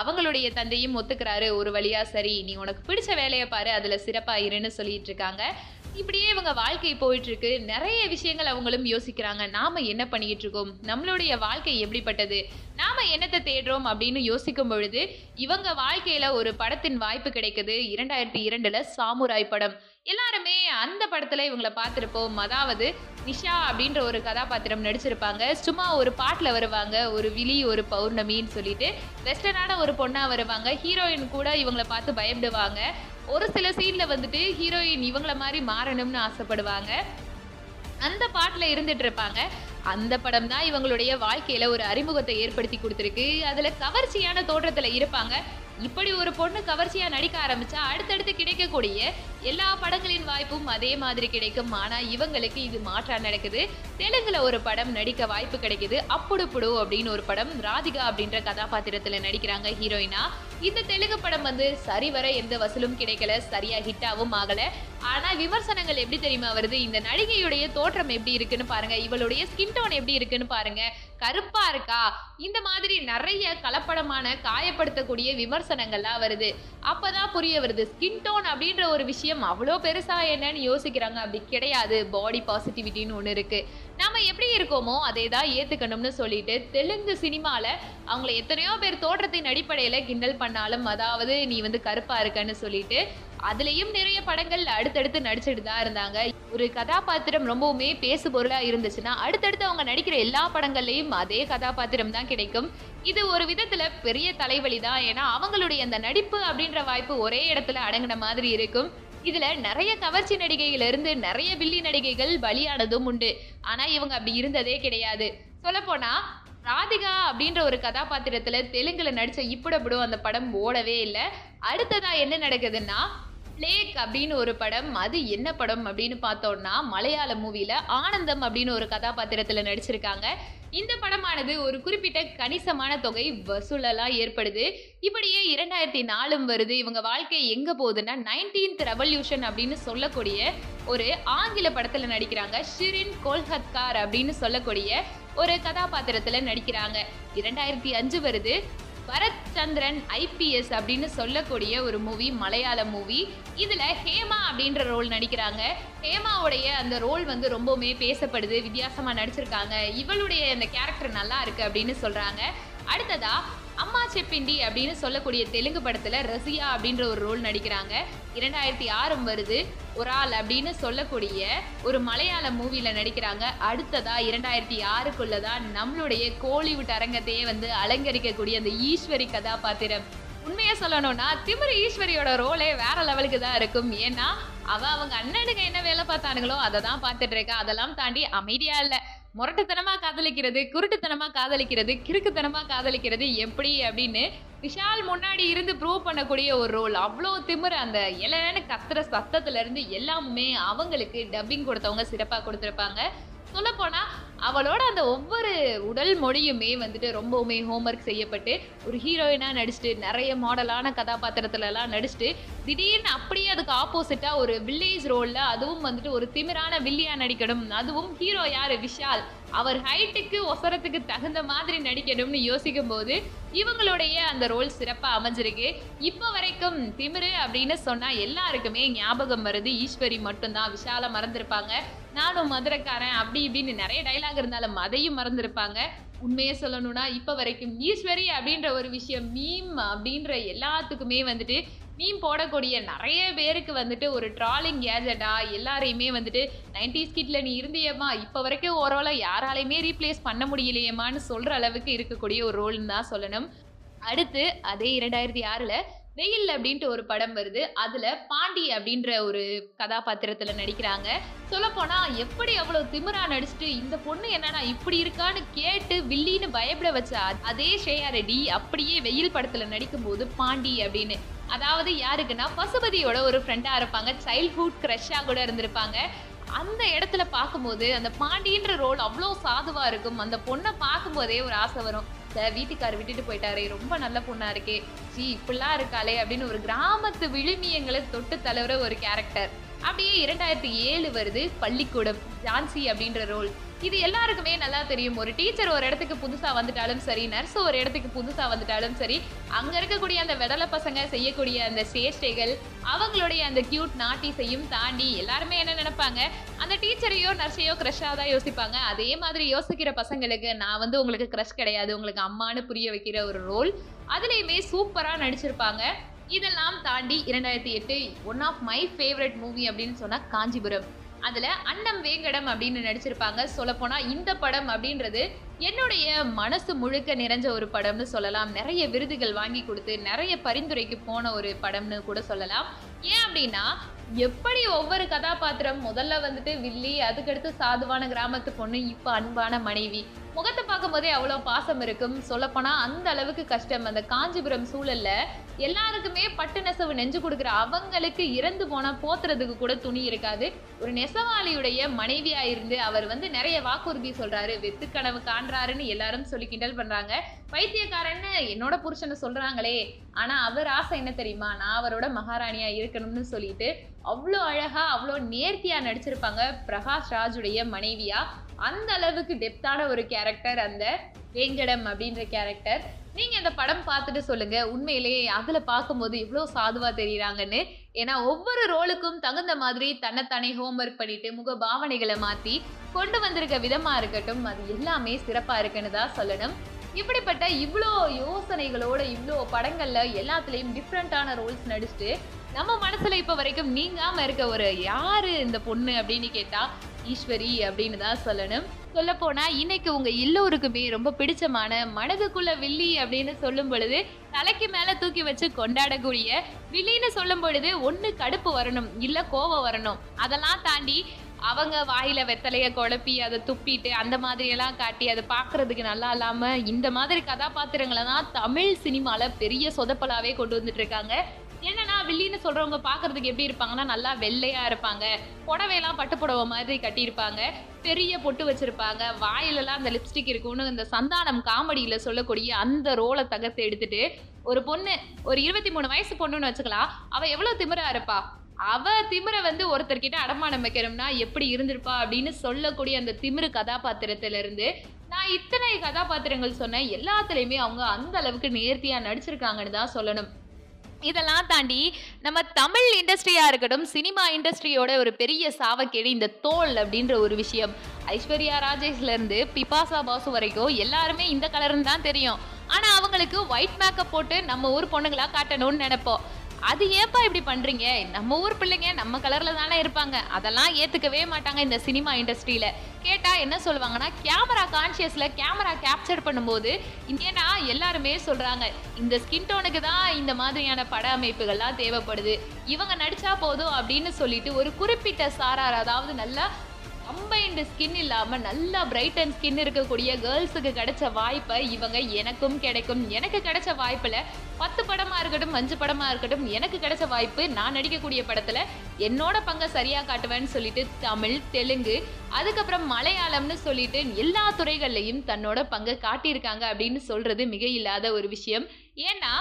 அவங்களுடைய தந்தையும் ஒத்துக்கிறாரு. ஒரு வழியாக சரி நீ உனக்கு பிடிச்ச வேலையை பாரு அதில் சிறப்பாக இருன்னு சொல்லிட்டு இருக்காங்க. இப்படியே இவங்க வாழ்க்கை போயிட்டுருக்கு. நிறைய விஷயங்கள் அவங்களும் யோசிக்கிறாங்க. நாம் என்ன பண்ணிக்கிட்டு இருக்கோம்? நம்மளுடைய வாழ்க்கை எப்படிப்பட்டது? நாம் என்னத்தை தேடுறோம் அப்படின்னு யோசிக்கும் பொழுது இவங்க வாழ்க்கையில் ஒரு படத்தின் வாய்ப்பு கிடைக்குது. இரண்டாயிரத்தி இரண்டில் சாமுராய் படம். எல்லாருமே அந்த படத்துல இவங்கள பார்த்துருப்போம் அதாவது நிஷா அப்படின்ற ஒரு கதாபாத்திரம் நடிச்சிருப்பாங்க. சும்மா ஒரு பாட்டில் வருவாங்க. ஒரு விழி ஒரு பௌர்ணமின்னு சொல்லிட்டு வெஸ்டர்னான ஒரு பொண்ணாக வருவாங்க. ஹீரோயின் கூட இவங்களை பார்த்து பயப்படுவாங்க. ஒரு சில சீனில் வந்துட்டு ஹீரோயின் இவங்கள மாதிரி மாறணும்னு ஆசைப்படுவாங்க. அந்த பாட்டில் இருந்துட்டு இருப்பாங்க. அந்த படம் தான் இவங்களுடைய வாழ்க்கையில ஒரு அறிமுகத்தை ஏற்படுத்தி கொடுத்துருக்கு. அதில் கவர்ச்சியான தோற்றத்தில் இருப்பாங்க. இப்படி ஒரு பொண்ணு கவர்ச்சியா நடிக்க ஆரம்பிச்சா அடுத்தடுத்து கிடைக்கக்கூடிய எல்லா படங்களின் வாய்ப்பும் அதே மாதிரி கிடைக்கும். ஆனா இவங்களுக்கு இது மாற்றா நடக்குது. தெலுங்குல ஒரு படம் நடிக்க வாய்ப்பு கிடைக்குது. அப்புடு புடு அப்படின்னு ஒரு படம் ராதிகா அப்படின்ற கதாபாத்திரத்துல நடிக்கிறாங்க ஹீரோயினா. இந்த தெலுங்கு படம் வந்து சரிவர எந்த வசூலும் கிடைக்கல. சரியா ஹிட்டாவும் ஆகல. ஆனா விமர்சனங்கள் எப்படி தெரியுமா வருது? இந்த நடிகையுடைய தோற்றம் எப்படி இருக்குன்னு பாருங்க. இவளுடைய ஸ்கின் டோன் எப்படி இருக்குன்னு பாருங்க. கருப்பா இருக்கா? இந்த மாதிரி நிறைய கலப்படமான காயப்படுத்தக்கூடிய விமர்சனங்கள்லாம் வருது. அப்பதான் புரிய வருது ஸ்கின் டோன் அப்படின்ற ஒரு விஷயம் அவ்வளோ பெருசா என்னன்னு யோசிக்கிறாங்க. அப்படி கிடையாது. பாடி பாசிட்டிவிட்டின்னு ஒன்று இருக்கு. நாம எப்படி இருக்கோமோ அதை தான் ஏத்துக்கணும்னு சொல்லிட்டு தெலுங்கு சினிமால அவங்கள எத்தனையோ பேர் தோற்றத்தின் அடிப்படையில் கிண்டல் பண்ணாலும் அதாவது நீ வந்து கருப்பா இருக்கன்னு சொல்லிட்டு அதுலயும் நிறைய படங்கள் அடுத்தடுத்து நடிச்சுட்டு தான் இருந்தாங்க. ஒரு கதாபாத்திரம் ரொம்பவுமே பேசு பொருளா இருந்துச்சுன்னா அடுத்தடுத்து அவங்க நடிக்கிற எல்லா படங்கள்லயும் அதே கதாபாத்திரம் தான் கிடைக்கும். இது ஒரு விதத்துல பெரிய தலைவலி தான் ஏன்னா அவங்களுடைய அந்த நடிப்பு அப்படின்ற வாய்ப்பு ஒரே இடத்துல அடங்கின மாதிரி இருக்கும். இதுல நிறைய கவர்ச்சி நடிகைகள் இருந்து நிறைய வில்லி நடிகைகள் பலியானதும் உண்டு. ஆனா இவங்க அப்படி இருந்ததே கிடையாது. சொல்லப்போனா ராதிகா அப்படின்ற ஒரு கதாபாத்திரத்துல தெலுங்குல நடிச்ச இப்படப்படும் அந்த படம் ஓடவே இல்லை. அடுத்ததா என்ன நடக்குதுன்னா பிளேக் அப்படின்னு ஒரு படம் அது என்ன படம் அப்படின்னு பார்த்தோம்னா மலையாள மூவியில் ஆனந்தம் அப்படின்னு ஒரு கதாபாத்திரத்துல நடிச்சிருக்காங்க. இந்த படமானது ஒரு குறிப்பிட்ட கணிசமான தொகை வசூலெல்லாம் ஏற்படுது. இப்படியே இரண்டாயிரத்தி நாலும் வருது. இவங்க வாழ்க்கை எங்க போகுதுன்னா நைன்டீன்த் ரெவல்யூஷன் அப்படின்னு சொல்லக்கூடிய ஒரு ஆங்கில படத்துல நடிக்கிறாங்க. ஷிரின் கோல்ஹத்கார் அப்படின்னு சொல்லக்கூடிய ஒரு கதாபாத்திரத்துல நடிக்கிறாங்க. இரண்டாயிரத்தி அஞ்சு வருது. பரத் சந்திரன் ஐபிஎஸ் அப்படின்னு சொல்லக்கூடிய ஒரு மூவி மலையாள மூவி இதுல ஹேமா அப்படின்ற ரோல் நடிக்கிறாங்க. ஹேமாவுடைய அந்த ரோல் வந்து ரொம்பவுமே பேசப்படுது வித்தியாசமா நடிச்சிருக்காங்க. இவளுடைய அந்த கேரக்டர் நல்லா இருக்கு அப்படின்னு சொல்றாங்க. அடுத்ததா அம்மா செப்பிண்டி அப்படின்னு சொல்லக்கூடிய தெலுங்கு படத்துல ரசியா அப்படின்ற ஒரு ரோல் நடிக்கிறாங்க. இரண்டாயிரத்தி ஆறும் வருது. ஒரு ஆள் அப்படின்னு சொல்லக்கூடிய ஒரு மலையாள மூவியில நடிக்கிறாங்க. அடுத்ததா இரண்டாயிரத்தி ஆறுக்குள்ளதான் நம்மளுடைய கோலிவுட் அரங்கத்தையே வந்து அலங்கரிக்கக்கூடிய அந்த ஈஸ்வரி கதாபாத்திரம். உண்மையா சொல்லணும்னா திமிரு ஈஸ்வரியோட ரோலே வேற லெவலுக்கு தான் இருக்கும். ஏன்னா அவ அவங்க அண்ணனுங்க என்ன வேலை பார்த்தானுங்களோ அதை தான் பார்த்துட்டு இருக்கா. அதெல்லாம் தாண்டி அமைதியா இல்லை. முரட்டுத்தனமா காதலிக்கிறது குருட்டுத்தனமா காதலிக்கிறது கிறுக்குத்தனமா காதலிக்கிறது எப்படி அப்படின்னு விஷால் முன்னாடி இருந்து ப்ரூவ் பண்ணக்கூடிய ஒரு ரோல் அவ்வளோ திமிரு அந்த இலைன்னு கத்துற சத்தத்துல இருந்து எல்லாமுமே அவங்களுக்கு டப்பிங் கொடுத்தவங்க சிறப்பா கொடுத்துருப்பாங்க. சொல்லப்போனால் அவளோட அந்த ஒவ்வொரு உடல் மொழியுமே வந்துட்டு ரொம்பவுமே ஹோம்ஒர்க் செய்யப்பட்டு ஒரு ஹீரோயினா நடிச்சுட்டு நிறைய மாடலான கதாபாத்திரத்துல எல்லாம் நடிச்சுட்டு திடீர்னு அப்படியே அதுக்கு ஆப்போசிட்டா ஒரு வில்லேஜ் ரோல்ல அதுவும் வந்துட்டு ஒரு திமிரான வில்லியா நடிக்கணும். அதுவும் ஹீரோ யாரு? விஷால். அவர் ஹைட்டுக்கு ஒசரத்துக்கு தகுந்த மாதிரி நடிக்கணும்னு யோசிக்கும் போது இவங்களுடைய அந்த ரோல் சிறப்பாக அமைஞ்சிருக்கு. இப்போ வரைக்கும் திமிரு அப்படின்னு சொன்னால் எல்லாருக்குமே ஞாபகம் வருது. ஈஸ்வரி மட்டும்தான். விஷால மறந்துருப்பாங்க. நானும் மதுரைக்காரன் அப்படி இப்படின்னு நிறைய டைலாக் இருந்தாலும் அதையும் மறந்துருப்பாங்க. உண்மையை சொல்லணும்னா இப்போ வரைக்கும் ஈஸ்வரி அப்படின்ற ஒரு விஷயம் மீம் அப்படின்ற எல்லாத்துக்குமே வந்துட்டு மீம் போடக்கூடிய நிறைய பேருக்கு வந்துட்டு ஒரு ட்ராலிங் கேஜெட்டா எல்லாரையுமே வந்துட்டு நைன்டிஸ் கிட்ல நீ இருந்தியம்மா இப்போ வரைக்கும் ஓரளவு யாராலையுமே ரீப்ளேஸ் பண்ண முடியலையம்மான்னு சொல்கிற அளவுக்கு இருக்கக்கூடிய ஒரு ரோல்னு தான் சொல்லணும். அடுத்து அதே இரண்டாயிரத்தி ஆறில் வெயில் அப்படின்ட்டு ஒரு படம் வருது. அதில் பாண்டி அப்படின்ற ஒரு கதாபாத்திரத்தில் நடிக்கிறாங்க. சொல்லப்போனால் எப்படி அவ்வளோ திமிரா நடிச்சுட்டு இந்த பொண்ணு என்னன்னா இப்படி இருக்கான்னு கேட்டு வில்லின்னு பயப்பட வச்ச அதே ஷேயா ரெட்டி அப்படியே வெயில் படத்தில் நடிக்கும்போது பாண்டி அப்படின்னு அதாவது யாருக்குன்னா பசுபதியோட ஒரு ஃப்ரெண்டாக இருப்பாங்க. சைல்ட்ஹுட் க்ரஷ்ஷாக கூட இருந்திருப்பாங்க. அந்த இடத்துல பார்க்கும்போது அந்த பாண்டின்ற ரோல் அவ்வளோ சாதுவாக இருக்கும். அந்த பொண்ணை பார்க்கும்போதே ஒரு ஆசை வரும். சார் விட்டுட்டு போயிட்டாரே ரொம்ப நல்ல பொண்ணா இருக்கே. ஜி இப்படிலாம் இருக்காளே அப்படின்னு ஒரு கிராமத்து விழுமியங்களை தொட்டு தழுவுற ஒரு கேரக்டர் அப்படியே இரண்டாயிரத்தி ஏழு வருது பள்ளிக்கூடம் ஜான்சி அப்படின்ற ரோல் இது எல்லாருக்குமே நல்லா தெரியும். ஒரு டீச்சர் ஒரு இடத்துக்கு புதுசா வந்துட்டாலும் சரி நர்ஸ் ஒரு இடத்துக்கு புதுசா வந்துட்டாலும் சரி அங்க இருக்கக்கூடிய அந்த வெடலை பசங்க செய்யக்கூடிய அந்த சேஷ்டைகள் அவங்களுடைய அந்த கியூட் நாட்டிஸையும் தாண்டி எல்லாருமே என்ன நினைப்பாங்க? அந்த டீச்சரையோ நர்ஸையோ க்ரஷ்ஷாக தான் யோசிப்பாங்க. அதே மாதிரி யோசிக்கிற பசங்களுக்கு நான் வந்து உங்களுக்கு க்ரஷ் கிடையாது. உங்களுக்கு அம்மான்னு புரிய வைக்கிற ஒரு ரோல் அதுலேயுமே சூப்பராக நடிச்சிருப்பாங்க. இதெல்லாம் தாண்டி இரண்டாயிரத்தி எட்டு one of my favourite movie அப்படின்னு சொன்னால் காஞ்சிபுரம். அதில் அன்னம் வேங்கடம் அப்படின்னு நடிச்சிருப்பாங்க. சொல்லப்போனால் இந்த படம் அப்படின்றது என்னுடைய மனசு முழுக்க நிறைஞ்ச ஒரு படம்னு சொல்லலாம். நிறைய விருதுகள் வாங்கி கொடுத்து நிறைய பரிந்துரைக்கு போன ஒரு படம்னு கூட சொல்லலாம். ஏன் அப்படின்னா எப்படி ஒவ்வொரு கதாபாத்திரம் முதல்ல வந்துட்டு வில்லி அதுக்கடுத்து சாதுவான கிராமத்து பொண்ணு இப்போ அன்பான மனைவி முகத்தை பார்க்கும்போதே அவ்வளோ பாசம் இருக்கும். சொல்லப்போனால் அந்த அளவுக்கு கஷ்டம். அந்த காஞ்சிபுரம் சூழலில் எல்லாருக்குமே பட்டு நெசவு நெஞ்சு கொடுக்குற அவங்களுக்கு இறந்து போனால் போத்துறதுக்கு கூட துணி இருக்காது. ஒரு நெசவாளியுடைய மனைவியாக இருந்து அவர் வந்து நிறைய வாக்குறுதி சொல்கிறாரு வெத்து கனவு காண்றாருன்னு எல்லாரும் சொல்லி கிண்டல் பண்ணுறாங்க பைத்தியக்காரன்னு என்னோட புருஷனை சொல்றாங்களே ஆனா அவர் ஆசை என்ன தெரியுமா? நான் அவரோட மகாராணியா இருக்கணும்னு சொல்லிட்டு அவ்வளோ அழகா அவ்வளோ நேர்த்தியா நடிச்சிருப்பாங்க பிரகாஷ் ராஜுடைய மனைவியா. அந்த அளவுக்கு டெப்தான ஒரு கேரக்டர் அந்த வேங்கடம் அப்படின்ற கேரக்டர் நீங்கள் இந்த படம் பார்த்துட்டு சொல்லுங்க. உண்மையிலேயே அதில் பார்க்கும்போது இவ்வளோ சாதுவாக தெரியுறாங்கன்னு. ஏன்னா ஒவ்வொரு ரோலுக்கும் தகுந்த மாதிரி தன்னைத்தானே ஹோம்ஒர்க் பண்ணிட்டு முக பாவனைகளை மாற்றி கொண்டு வந்திருக்க விதமாக இருக்கட்டும் அது எல்லாமே சிறப்பாக இருக்குன்னு தான் சொல்லணும். இப்படிப்பட்ட இவ்வளோ யோசனைகளோட இவ்வளோ படங்கள்ல எல்லாத்துலேயும் டிஃப்ரெண்ட்டான ரோல்ஸ் நடிச்சுட்டு நம்ம மனசுல இப்போ வரைக்கும் நீங்காம இருக்க ஒரு யாரு இந்த பொண்ணு அப்படின்னு கேட்டா ஈஸ்வரி அப்படின்னு தான் சொல்லணும். சொல்ல போனா இன்னைக்கு உங்கள் எல்லோருக்குமே ரொம்ப பிடிச்சமான மனதுக்குள்ள வில்லி அப்படின்னு சொல்லும் பொழுது தலைக்கு மேலே தூக்கி வச்சு கொண்டாடக்கூடிய வில்லின்னு சொல்லும் பொழுது ஒன்று கடுப்பு வரணும் இல்லை கோவம் வரணும். அதெல்லாம் தாண்டி அவங்க வாயில வெத்தலைய குழப்பி அதை துப்பிட்டு அந்த மாதிரி எல்லாம் காட்டி அதை பார்க்கிறதுக்கு நல்லா இல்லாம இந்த மாதிரி கதாபாத்திரங்களை தான் தமிழ் சினிமால பெரிய சொதப்பலாவே கொண்டு வந்துட்டு இருக்காங்க. வில்லின்னு சொல்றவங்க பாக்குறதுக்கு எப்படி இருப்பாங்கன்னா நல்லா வெள்ளையா இருப்பாங்க. புடவையெல்லாம் பட்டு புடவை மாதிரி கட்டியிருப்பாங்க. பெரிய பொட்டு வச்சிருப்பாங்க. வாயிலெல்லாம் அந்த லிப்ஸ்டிக் இருக்கும்னு இந்த சந்தானம் காமெடியில சொல்லக்கூடிய அந்த ரோலை தகர்த்து எடுத்துட்டு ஒரு பொண்ணு ஒரு இருபத்தி மூணு வயசு பொண்ணுன்னு வச்சுக்கலாம். அவ எவ்வளவு திமிரா இருப்பா? அவ திமிரை வந்து ஒருத்தர்கிட்ட அடமானம் வைக்கணும்னா எப்படி இருந்திருப்பா அப்படின்னு சொல்லக்கூடிய அந்த திமிரு கதாபாத்திரத்துல இருந்து நான் இத்தனை கதாபாத்திரங்கள் சொன்னேன். எல்லாத்துலயுமே அவங்க அந்த அளவுக்கு நேர்த்தியா நடிச்சிருக்காங்கன்னு தான் சொல்லணும். இதெல்லாம் தாண்டி நம்ம தமிழ் இண்டஸ்ட்ரியாக இருக்கட்டும் சினிமா இண்டஸ்ட்ரியோட ஒரு பெரிய சாவக்கேடு இந்த தோல் அப்படின்ற ஒரு விஷயம். ஐஸ்வர்யா ராஜேஷ்லேருந்து பிபாசா பாசு வரைக்கும் எல்லாருமே இந்த கலர்னு தான் தெரியும். ஆனால் அவங்களுக்கு ஒயிட் மேக்கப் போட்டு நம்ம ஊர் பொண்ணுங்களாக காட்டணும்னு நினைப்போம். அது ஏப்பா இப்படி பண்றீங்க? நம்ம ஊர் பிள்ளைங்க நம்ம கலர்ல தானே இருப்பாங்க. அதெல்லாம் ஏத்துக்கவே மாட்டாங்க இந்த சினிமா இண்டஸ்ட்ரியில கேட்டா என்ன சொல்லுவாங்கன்னா கேமரா கான்சியஸ்ல கேமரா கேப்சர் பண்ணும்போது ஏன்னா எல்லாருமே சொல்றாங்க இந்த ஸ்கின் டோனுக்கு தான் இந்த மாதிரியான பட அமைப்புகள்லாம் தேவைப்படுது. இவங்க நடிச்சா போதும் அப்படின்னு சொல்லிட்டு ஒரு குறிப்பிட்ட சாரார் அதாவது நல்லா கம்பைன்டு ஸ்கின் இல்லாம நல்லா பிரைட் அண்ட் ஸ்கின் இருக்கக்கூடிய கேர்ள்ஸுக்கு கிடைச்ச வாய்ப்பை இவங்க எனக்கும் கிடைக்கும். எனக்கு கிடைச்ச வாய்ப்புல பத்து படமா இருக்கட்டும் அஞ்சு படமா இருக்கட்டும் எனக்கு கிடைச்ச வாய்ப்பு நான் நடிக்கக்கூடிய படத்துல என்னோட பங்கை சரியா காட்டுவேன்னு சொல்லிட்டு தமிழ் தெலுங்கு அதுக்கப்புறம் மலையாளம்னு சொல்லிட்டு எல்லா துறைகள்லையும் தன்னோட பங்கை காட்டியிருக்காங்க அப்படின்னு சொல்றது மிக இல்லாத ஒரு விஷயம். ஏன்னா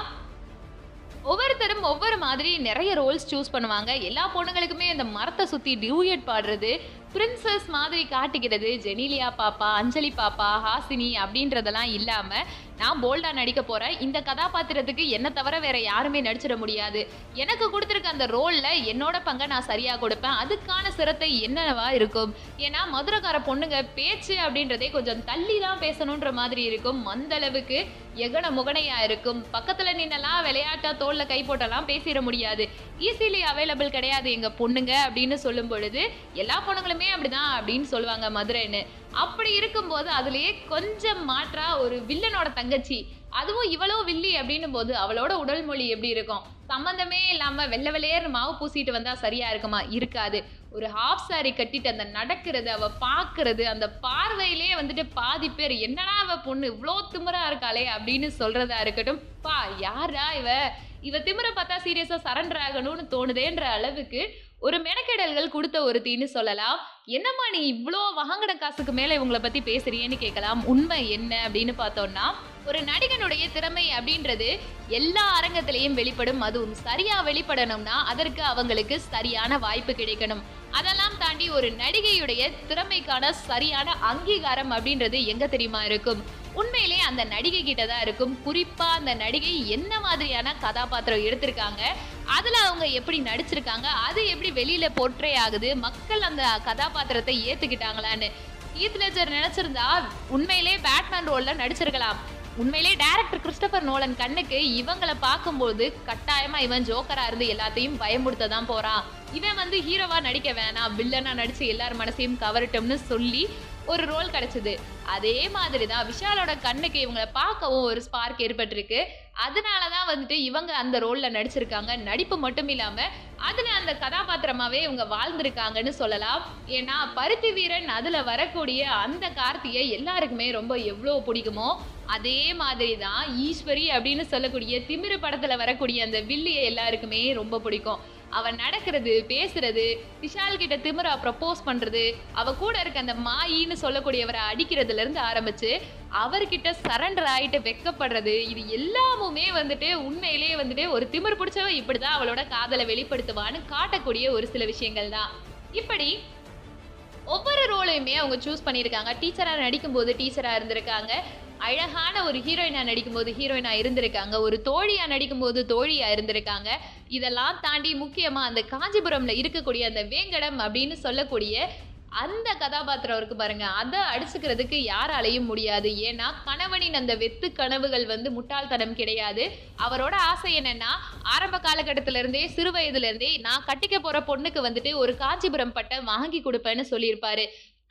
ஒவ்வொருத்தரும் ஒவ்வொரு மாதிரி நிறைய ரோல்ஸ் சூஸ் பண்ணுவாங்க. எல்லா பொண்ணுங்களுக்குமே இந்த மரத்தை சுற்றி டியூயட் பாடுறது பிரின்சஸ் மாதிரி காட்டுகிறது ஜெனிலியா பாப்பா அஞ்சலி பாப்பா ஹாசினி அப்படின்றதெல்லாம் இல்லாமல் நான் போல்டாக நடிக்க போகிறேன் இந்த கதாபாத்திரத்துக்கு என்ன தவிர வேற யாருமே நடிச்சிட முடியாது. எனக்கு கொடுத்துருக்க அந்த ரோலில் என்னோட பங்கை நான் சரியாக கொடுப்பேன். அதுக்கான சிரத்தை என்னவா இருக்கும்? ஏன்னா மதுரைக்கார பொண்ணுங்க பேச்சு அப்படின்றதே கொஞ்சம் தள்ளி தான் பேசணுன்ற மாதிரி இருக்கும். அந்த அளவுக்கு எகன முகனையா இருக்கும். பக்கத்துல நின்னலாம் விளையாட்டா தோல்ல கை போட்டெல்லாம் பேசிட முடியாது. ஈஸிலி அவைலபிள் கிடையாது. எங்கள் பொண்ணுங்க அப்படின்னு சொல்லும் பொழுது எல்லா பொண்ணுங்களுமே அப்படிதான் அப்படின்னு சொல்லுவாங்க மதுரைன்னு. அப்படி இருக்கும்போது அதுலேயே கொஞ்சம் மாற்றா ஒரு வில்லனோட தங்கச்சி. அதுவும் இவ்வளோ வில்லி அப்படின்னும் போது அவளோட உடல் மொழி எப்படி இருக்கும்? சம்மந்தமே இல்லாமல் வெள்ளை வெள்ளையர் மாவு பூசிட்டு வந்தால் சரியா இருக்குமா? இருக்காது. ஒரு ஹாஃப் சாரி கட்டிட்டு அந்த நடக்கிறது அவ பார்க்கறது அந்த பார்வையிலே வந்துட்டு பாதி பேர் என்னடா அவ பொண்ணு? இவ்வளோ திமுறா இருக்காளே அப்படின்னு சொல்றதா இருக்கட்டும். பா யாரா இவ? இவ திமிர பார்த்தா சீரியஸா சரண்டர் ஆகணும்னு தோணுதேன்ற அளவுக்கு ஒரு மெனக்கெடல்கள் கொடுத்த ஒருத்தின்னு சொல்லலாம். என்னம்மா நீ இவ்வளோ வாங்கின காசுக்கு மேலே இவங்களை பத்தி பேசுறியேன்னு கேட்கலாம். உண்மை என்ன அப்படின்னு பார்த்தோம்னா ஒரு நடிகனுடைய திறமை அப்படின்றது எல்லா அரங்கத்திலையும் வெளிப்படும். அதுவும் சரியா வெளிப்படணும்னா அதற்கு அவங்களுக்கு சரியான வாய்ப்பு கிடைக்கணும். அதெல்லாம் தாண்டி ஒரு நடிகையுடைய திறமைக்கான சரியான அங்கீகாரம் அப்படின்றது எங்க தெரியுமா இருக்கும்? உண்மையிலே அந்த நடிகை கிட்ட தான் இருக்கும். குறிப்பா அந்த நடிகை என்ன மாதிரியான கதாபாத்திரம் எடுத்திருக்காங்க அதுல அவங்க எப்படி நடிச்சிருக்காங்க அது எப்படி வெளியில போற்றே ஆகுது மக்கள் அந்த கதாபாத்திரத்தை ஏத்துக்கிட்டாங்களான்னு ஈத் லெஜர் நினைச்சிருந்தா உண்மையிலே பேட்மேன் ரோல்ல நடிச்சிருக்கலாம். உண்மையிலே டைரக்டர் கிறிஸ்டபர் நோலன் கண்ணுக்கு இவங்களை பார்க்கும்போது கட்டாயமா இவன் ஜோக்கரா இருந்து எல்லாத்தையும் பயமுடுத்த தான் போறான். இவன் வந்து ஹீரோவா நடிக்க வேணாம் வில்லனா நடிச்சு எல்லார் மனசையும் கவரட்டும்னு சொல்லி ஒரு ரோல் கிடைச்சது. அதே மாதிரி தான் விஷாலோட கண்ணுக்கு இவங்களை பார்க்கவும் ஒரு ஸ்பார்க் ஏற்பட்டிருக்கு. அதனால தான் வந்துட்டு இவங்க அந்த ரோலில் நடிச்சிருக்காங்க. நடிப்பு மட்டும் இல்லாமல் அதில் அந்த கதாபாத்திரமாகவே இவங்க வாழ்ந்திருக்காங்கன்னு சொல்லலாம். ஏன்னா பருத்தி வீரன் அதில் வரக்கூடிய அந்த கார்த்தியை எல்லாருக்குமே ரொம்ப எவ்வளோ பிடிக்குமோ அதே மாதிரி தான் ஈஸ்வரி அப்படின்னு சொல்லக்கூடிய திமிரு படத்தில் வரக்கூடிய அந்த வில்லியை எல்லாருக்குமே ரொம்ப பிடிக்கும். அவன் நடக்கிறது பேசுறது விஷால் கிட்ட திமிரா ப்ரப்போஸ் பண்றது அவ கூட இருக்க அந்த மாயின்னு சொல்லக்கூடியவரை அடிக்கிறதுல இருந்து ஆரம்பிச்சு அவர்கிட்ட சரண்டர் ஆயிட்டு வெக்கப்படுறது இது எல்லாமுமே வந்துட்டு உண்மையிலேயே வந்துட்டு ஒரு திமிர் பிடிச்சவ இப்படிதான் அவளோட காதலை வெளிப்படுத்துவான்னு காட்டக்கூடிய ஒரு சில விஷயங்கள் தான். இப்படி ஒவ்வொரு ரோலையுமே அவங்க சூஸ் பண்ணியிருக்காங்க. டீச்சராக நடிக்கும்போது டீச்சராக இருந்திருக்காங்க. அழகான ஒரு ஹீரோயினாக நடிக்கும்போது ஹீரோயினாக இருந்திருக்காங்க. ஒரு தோழியாக நடிக்கும்போது தோழியாக இருந்திருக்காங்க. இதெல்லாம் தாண்டி முக்கியமாக அந்த காஞ்சிபுரம்ல இருக்கக்கூடிய அந்த வேங்கடம் அப்படின்னு சொல்லக்கூடிய அந்த கதாபாத்திரம் இருக்கு பாருங்க. அதை அடிச்சுக்கிறதுக்கு யாராலையும் முடியாது. ஏன்னா கணவனின் அந்த வெத்து கனவுகள் வந்து முட்டாள்தனம் கிடையாது. அவரோட ஆசை என்னன்னா ஆரம்ப காலகட்டத்தில இருந்தே சிறு வயதுல இருந்தே நான் கட்டிக்க போற பொண்ணுக்கு வந்துட்டு ஒரு காஞ்சிபுரம் பட்டை வாங்கி கொடுப்பேன்னு சொல்லியிருப்பாரு.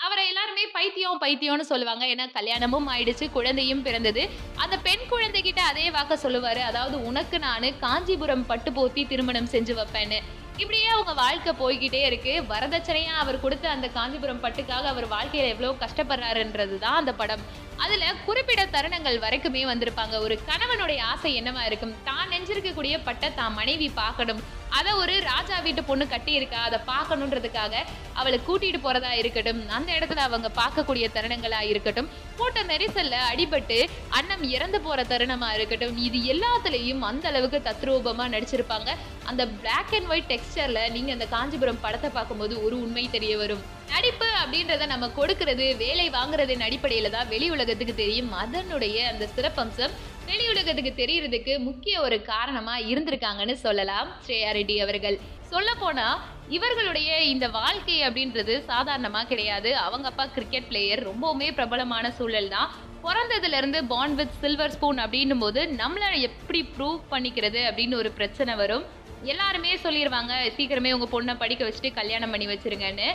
அவரை எல்லாருமே பைத்தியம் பைத்தியம்னு சொல்லுவாங்க. ஏன்னா கல்யாணமும் ஆயிடுச்சு குழந்தையும் பிறந்தது. அந்த பெண் குழந்தைகிட்ட அதே வாக்க சொல்லுவாரு. அதாவது உனக்கு நான் காஞ்சிபுரம் பட்டு போத்தி திருமணம் செஞ்சு வைப்பேன்னு. இப்படியே அவங்க வாழ்க்கை போய்கிட்டே இருக்கு. வரதட்சணையா அவர் கொடுத்த அந்த காஞ்சிபுரம் பட்டுக்காக அவர் வாழ்க்கையில எவ்வளவு கஷ்டப்படுறாருன்றது தான் அந்த படம். அதுல குறிப்பிட்ட தருணங்கள் வரைக்குமே வந்திருப்பாங்க. ஒரு கணவனுடைய ஆசை என்னவா இருக்கும்? தான் நெஞ்சிருக்கக்கூடிய பட்டை தான் மனைவி பார்க்கணும். அதை ஒரு ராஜா வீட்டு பொண்ணு கட்டி இருக்கா அதை பார்க்கணுன்றதுக்காக அவளை கூட்டிட்டு போறதா இருக்கட்டும் அந்த இடத்துல அவங்க பார்க்கக்கூடிய தருணங்களா இருக்கட்டும் கூட்ட நெரிசல்ல அடிபட்டு அன்னம் இறந்து போற தருணமா இருக்கட்டும் இது எல்லாத்துலயும் அந்த அளவுக்கு தத்ரூபமா நடிச்சிருப்பாங்க. அந்த பிளாக் அண்ட் ஒயிட் பிக்சர்ல நீங்க அந்த காஞ்சிபுரம் படத்தை பார்க்கும்போது ஒரு உண்மை தெரிய வரும். நடிப்பு அப்படின்றத நம்ம கொடுக்கறது வேலை வாங்குறதின் அடிப்படையில தான் வெளி உலகத்துக்கு தெரியும். அதனுடைய அந்த சிறப்பம்சம் வெளி உலகத்துக்கு தெரியறதுக்கு முக்கிய ஒரு காரணமா இருந்திருக்காங்கன்னு சொல்லலாம். ஸ்ரேயா ரெட்டி அவர்கள். சொல்ல போனா இவர்களுடைய இந்த வாழ்க்கை அப்படின்றது சாதாரணமா கிடையாது. அவங்க அப்பா கிரிக்கெட் பிளேயர் ரொம்பவுமே பிரபலமான சூழல் தான். பிறந்ததுல இருந்து பாண்ட் வித் சில்வர் ஸ்பூன் அப்படின்னும் போது நம்மளை எப்படி ப்ரூவ் பண்ணிக்கிறது அப்படின்னு ஒரு பிரச்சனை வரும். எல்லாருமே சொல்லிடுவாங்க சீக்கிரமே உங்கள் பொண்ணை படிக்க வச்சுட்டு கல்யாணம் பண்ணி வச்சிருங்கன்னு.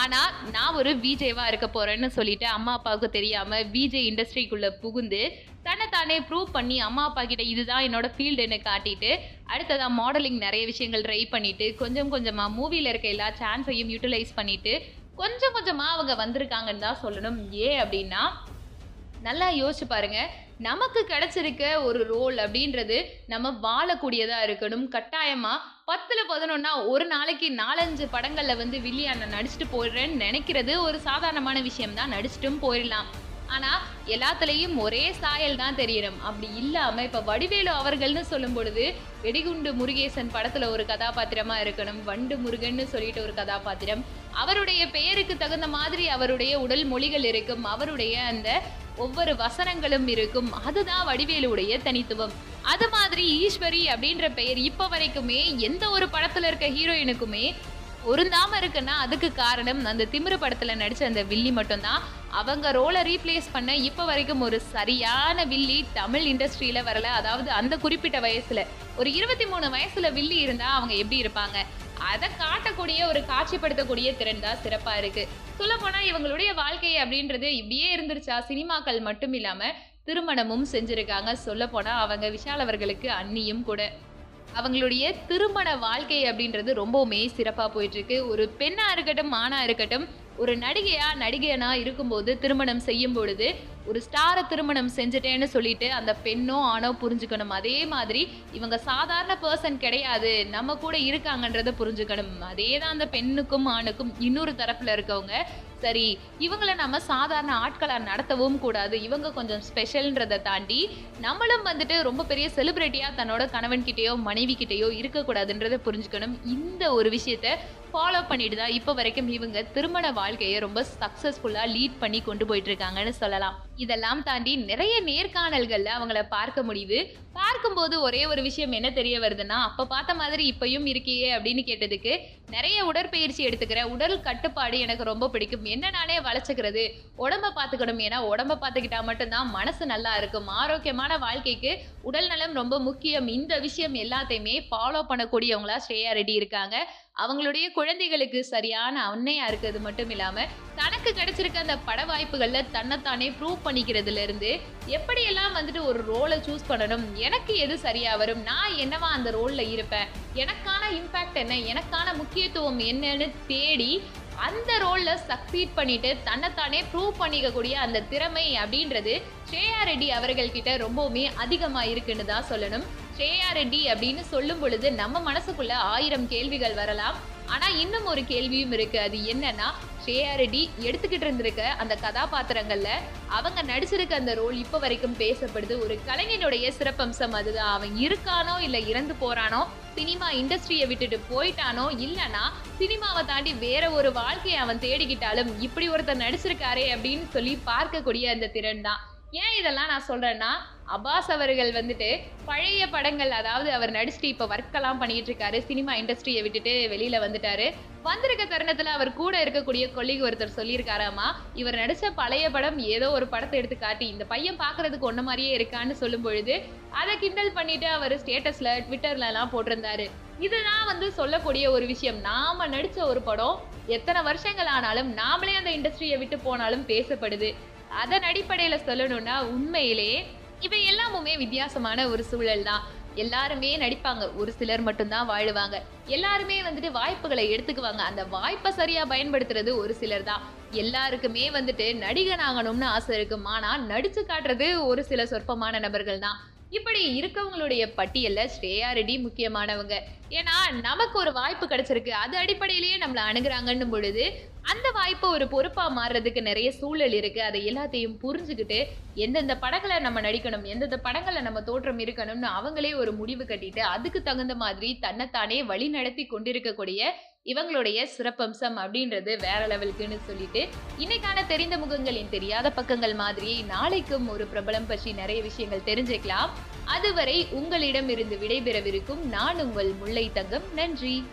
ஆனால் நான் ஒரு விஜேவாக இருக்க போகிறேன்னு சொல்லிட்டு அம்மா அப்பாவுக்கு தெரியாமல் விஜே இண்டஸ்ட்ரிக்குள்ளே புகுந்து தன்னை தானே ப்ரூவ் பண்ணி அம்மா அப்பா கிட்ட இதுதான் என்னோட ஃபீல்டுன்னு காட்டிட்டு அடுத்ததாக மாடலிங் நிறைய விஷயங்கள் ட்ரை பண்ணிட்டு கொஞ்சம் கொஞ்சமாக மூவியில் இருக்க எல்லா சான்ஸையும் யூட்டிலைஸ் பண்ணிட்டு கொஞ்சம் கொஞ்சமாக அவங்க வந்திருக்காங்கன்னு தான் சொல்லணும். ஏன் அப்படின்னா நல்லா யோசிச்சு பாருங்க. நமக்கு கிடைச்சிருக்க ஒரு ரோல் அப்படின்றது நம்ம வாழக்கூடியதா இருக்கணும். கட்டாயமா பத்துல பதினொன்னா ஒரு நாளைக்கு நாலஞ்சு படங்கள்ல வந்து வில்லியான நடிச்சுட்டு போயிடுறேன்னு நினைக்கிறது ஒரு சாதாரணமான விஷயம் தான். நடிச்சிட்டும் போயிடலாம். ஆனா எல்லாத்துலேயும் ஒரே சாயல் தான் தெரியணும் அப்படி இல்லாம இப்ப வடிவேலு அவர்கள்னு சொல்லும் பொழுது வெடிகுண்டு முருகேசன் படத்துல ஒரு கதாபாத்திரமா இருக்கணும். வண்டு முருகன்னு சொல்லிட்டு ஒரு கதாபாத்திரம். அவருடைய பெயருக்கு தகுந்த மாதிரி அவருடைய உடல் மொழிகள் இருக்கும். அவருடைய அந்த ஒவ்வொரு வசனங்களும் இருக்கும். அதுதான் வடிவேலுடைய தனித்துவம். அது மாதிரி ஈஸ்வரி அப்படின்ற பெயர் இப்ப வரைக்குமே எந்த ஒரு படத்துல இருக்க ஹீரோயினுக்குமே பொருந்தாம இருக்குன்னா அதுக்கு காரணம் அந்த திமிரு படத்துல நடிச்ச அந்த வில்லி மட்டும்தான். அவங்க ரோலை ரீப்ளேஸ் பண்ண இப்ப வரைக்கும் ஒரு சரியான வில்லி தமிழ் இண்டஸ்ட்ரியில வரல. அதாவது அந்த குறிப்பிட்ட வயசுல. ஒரு இருபத்தி மூணு வயசுல வில்லி இருந்தா அவங்க எப்படி இருப்பாங்க? அதை காட்டக்கூடிய ஒரு காட்சிப்படுத்தக்கூடிய திறன் தான் சிறப்பா இருக்கு. சொல்ல போனா இவங்களுடைய வாழ்க்கை அப்படின்றது இப்படியே இருந்துருச்சா? சினிமாக்கள் மட்டும் இல்லாம திருமணமும் செஞ்சிருக்காங்க. சொல்ல போனா அவங்க விஷால் அவர்களுக்கு அண்ணியும் கூட. அவங்களுடைய திருமண வாழ்க்கை அப்படின்றது ரொம்பவுமே சிறப்பாக போயிட்டு இருக்கு. ஒரு பெண்ணா இருக்கட்டும் மானா இருக்கட்டும் ஒரு நடிகையா நடிகையனா இருக்கும்போது திருமணம் செய்யும் பொழுது ஒரு ஸ்டாரை திருமணம் செஞ்சுட்டேன்னு சொல்லிட்டு அந்த பெண்ணோ ஆணோ புரிஞ்சுக்கணும். அதே மாதிரி இவங்க சாதாரண பர்சன் கிடையாது. நம்ம கூட இருக்காங்கன்றத புரிஞ்சுக்கணும். அதே தான் அந்த பெண்ணுக்கும் ஆணுக்கும் இன்னொரு தரப்புல இருக்கவங்க. சரி இவங்களை நம்ம சாதாரண ஆட்களாக நடத்தவும் கூடாது. இவங்க கொஞ்சம் ஸ்பெஷல்ன்றதை தாண்டி நம்மளும் வந்துட்டு ரொம்ப பெரிய செலிப்ரிட்டியாக தன்னோட கணவன்கிட்டேயோ மனைவி கிட்டேயோ இருக்கக்கூடாதுன்றதை புரிஞ்சுக்கணும். இந்த ஒரு விஷயத்த ஃபாலோ பண்ணிட்டு தான் இப்போ வரைக்கும் இவங்க திருமண வாழ்க்கையை ரொம்ப சக்ஸஸ்ஃபுல்லாக லீட் பண்ணி கொண்டு போயிட்டு இருக்காங்கன்னு சொல்லலாம். இதெல்லாம் தாண்டி நிறைய நேர்காணல்களில் அவங்கள பார்க்க முடியுது. பார்க்கும்போது ஒரே ஒரு விஷயம் என்ன தெரிய வருதுன்னா அப்போ பார்த்த மாதிரி இப்பயும் இருக்கியே அப்படின்னு கேட்டதுக்கு நிறைய உடற்பயிற்சி எடுத்துக்கிற உடல் கட்டுப்பாடு எனக்கு ரொம்ப பிடிக்கும். என்ன நானே வளைச்சிக்கிறது உடம்ப பார்த்துக்கணும். ஏன்னா உடம்ப பார்த்துக்கிட்டா மட்டும்தான் மனசு நல்லா இருக்கும். ஆரோக்கியமான வாழ்க்கைக்கு உடல் நலம் ரொம்ப முக்கியம். இந்த விஷயம் எல்லாத்தையுமே ஃபாலோ பண்ணக்கூடியவங்களா ஸ்ரேயா ரெட்டி இருக்காங்க. அவங்களுடைய குழந்தைகளுக்கு சரியான அன்னையா இருக்கிறது மட்டும் இல்லாம தனக்கு கிடைச்சிருக்க அந்த பட வாய்ப்புகள்ல தன்னைத்தானே ப்ரூவ் பண்ணிக்கிறதுல இருந்து எப்படியெல்லாம் வந்துட்டு ஒரு ரோலை சூஸ் பண்ணணும் எனக்கு எது சரியா வரும் நான் என்னவா அந்த ரோல்ல இருப்பேன் எனக்கான இம்பாக்ட் என்ன எனக்கான முக்கியத்துவம் என்னன்னு தேடி அந்த ரோல்ல சக்சீட் பண்ணிட்டு தன்னைத்தானே ப்ரூவ் பண்ணிக்கக்கூடிய அந்த திறமை அப்படின்றது ஸ்ரேயா ரெட்டி அவர்கள் கிட்ட ரொம்பவுமே அதிகமா இருக்குன்னு தான் சொல்லணும். கேஆர்டி ரெட்டி அப்படின்னு சொல்லும் பொழுது நம்ம மனசுக்குள்ள ஆயிரம் கேள்விகள் வரலாம். ஆனா இன்னும் ஒரு கேள்வியும் இருக்கு. அது என்னன்னா ஸ்ரேயா ரெட்டி எடுத்துக்கிட்டு இருந்திருக்க அந்த கதாபாத்திரங்கள்ல அவங்க நடிச்சிருக்க அந்த ரோல் இப்ப வரைக்கும் பேசப்படுது. ஒரு கலைஞனுடைய சிறப்பம்சம் அதுதான். அவன் இருக்கானோ இல்ல இறந்து போறானோ சினிமா இண்டஸ்ட்ரியை விட்டுட்டு போயிட்டானோ இல்லனா சினிமாவை தாண்டி வேற ஒரு வாழ்க்கையை அவன் தேடிக்கிட்டாலும் இப்படி ஒருத்தர் நடிச்சிருக்காரே அப்படின்னு சொல்லி பார்க்கக்கூடிய அந்த திறன் தான். ஏன் இதெல்லாம் நான் சொல்றேன்னா அபாஸ் அவர்கள் வந்துட்டு பழைய படங்கள் அதாவது அவர் நடிச்சுட்டு இப்போ ஒர்க்கெல்லாம் பண்ணிட்டு இருக்காரு சினிமா இண்டஸ்ட்ரியை விட்டுட்டு வெளியில வந்துட்டாரு. வந்திருக்க தருணத்துல அவர் கூட இருக்கக்கூடிய கொல்லிக்கு ஒருத்தர் சொல்லியிருக்காராமா இவர் நடிச்ச பழைய படம் ஏதோ ஒரு படத்தை எடுத்து காட்டி இந்த பையன் பார்க்கறதுக்கு ஒன்ன மாதிரியே இருக்கான்னு சொல்லும் பொழுது அதை கிண்டல் பண்ணிட்டு அவர் ஸ்டேட்டஸ்ல ட்விட்டர்ல எல்லாம் போட்டிருந்தாரு. இதுதான் வந்து சொல்லக்கூடிய ஒரு விஷயம். நாம நடிச்ச ஒரு படம் எத்தனை வருஷங்கள் ஆனாலும் நாமளே அந்த இண்டஸ்ட்ரியை விட்டு போனாலும் பேசப்படுது. அதன் அடிப்படையில சொல்லணும்னா உண்மையிலேயே இவை எல்லாமுமே வித்தியாசமான ஒரு சூழல் தான். எல்லாருமே நடிப்பாங்க. ஒரு சிலர் மட்டும்தான் வாழுவாங்க. எல்லாருமே வந்துட்டு வாய்ப்புகளை எடுத்துக்குவாங்க. அந்த வாய்ப்பை சரியா பயன்படுத்துறது ஒரு சிலர் தான். எல்லாருக்குமே வந்துட்டு நடிகன் ஆகணும்னு ஆசை இருக்கும்? ஆனா நடிச்சு காட்டுறது ஒரு சில சொற்பமான நபர்கள் தான். இப்படி இருக்கவங்களுடைய பட்டியலில் ஸ்ரேயா ரெட்டி முக்கியமானவங்க. ஏன்னா நமக்கு ஒரு வாய்ப்பு கிடைச்சிருக்கு. அது அடிப்படையிலேயே நம்மளை அணுகிறாங்கன்னும் பொழுது அந்த வாய்ப்பை ஒரு பொறுப்பாக மாறுறதுக்கு நிறைய சூழல் இருக்குது அதை எல்லாத்தையும் புரிஞ்சுக்கிட்டு எந்தெந்த படங்களை நம்ம நடிக்கணும் எந்தெந்த படங்களை நம்ம தோற்றம் இருக்கணும்னு அவங்களே ஒரு முடிவு கட்டிட்டு அதுக்கு தகுந்த மாதிரி தன்னைத்தானே வழி நடத்தி கொண்டிருக்கக்கூடிய இவங்களுடைய சிறப்பம்சம் அப்படின்றது வேற லெவலுக்குன்னு சொல்லிட்டு இன்னைக்கான தெரிந்த முகங்களின் தெரியாத பக்கங்கள் மாதிரியே நாளைக்கும் ஒரு பிரபலம் பற்றி நிறைய விஷயங்கள் தெரிஞ்சுக்கலாம். அதுவரை உங்களிடம் இருந்து விடைபெறவிருக்கும் நான் உங்கள் முல்லை தங்கம் நன்றி.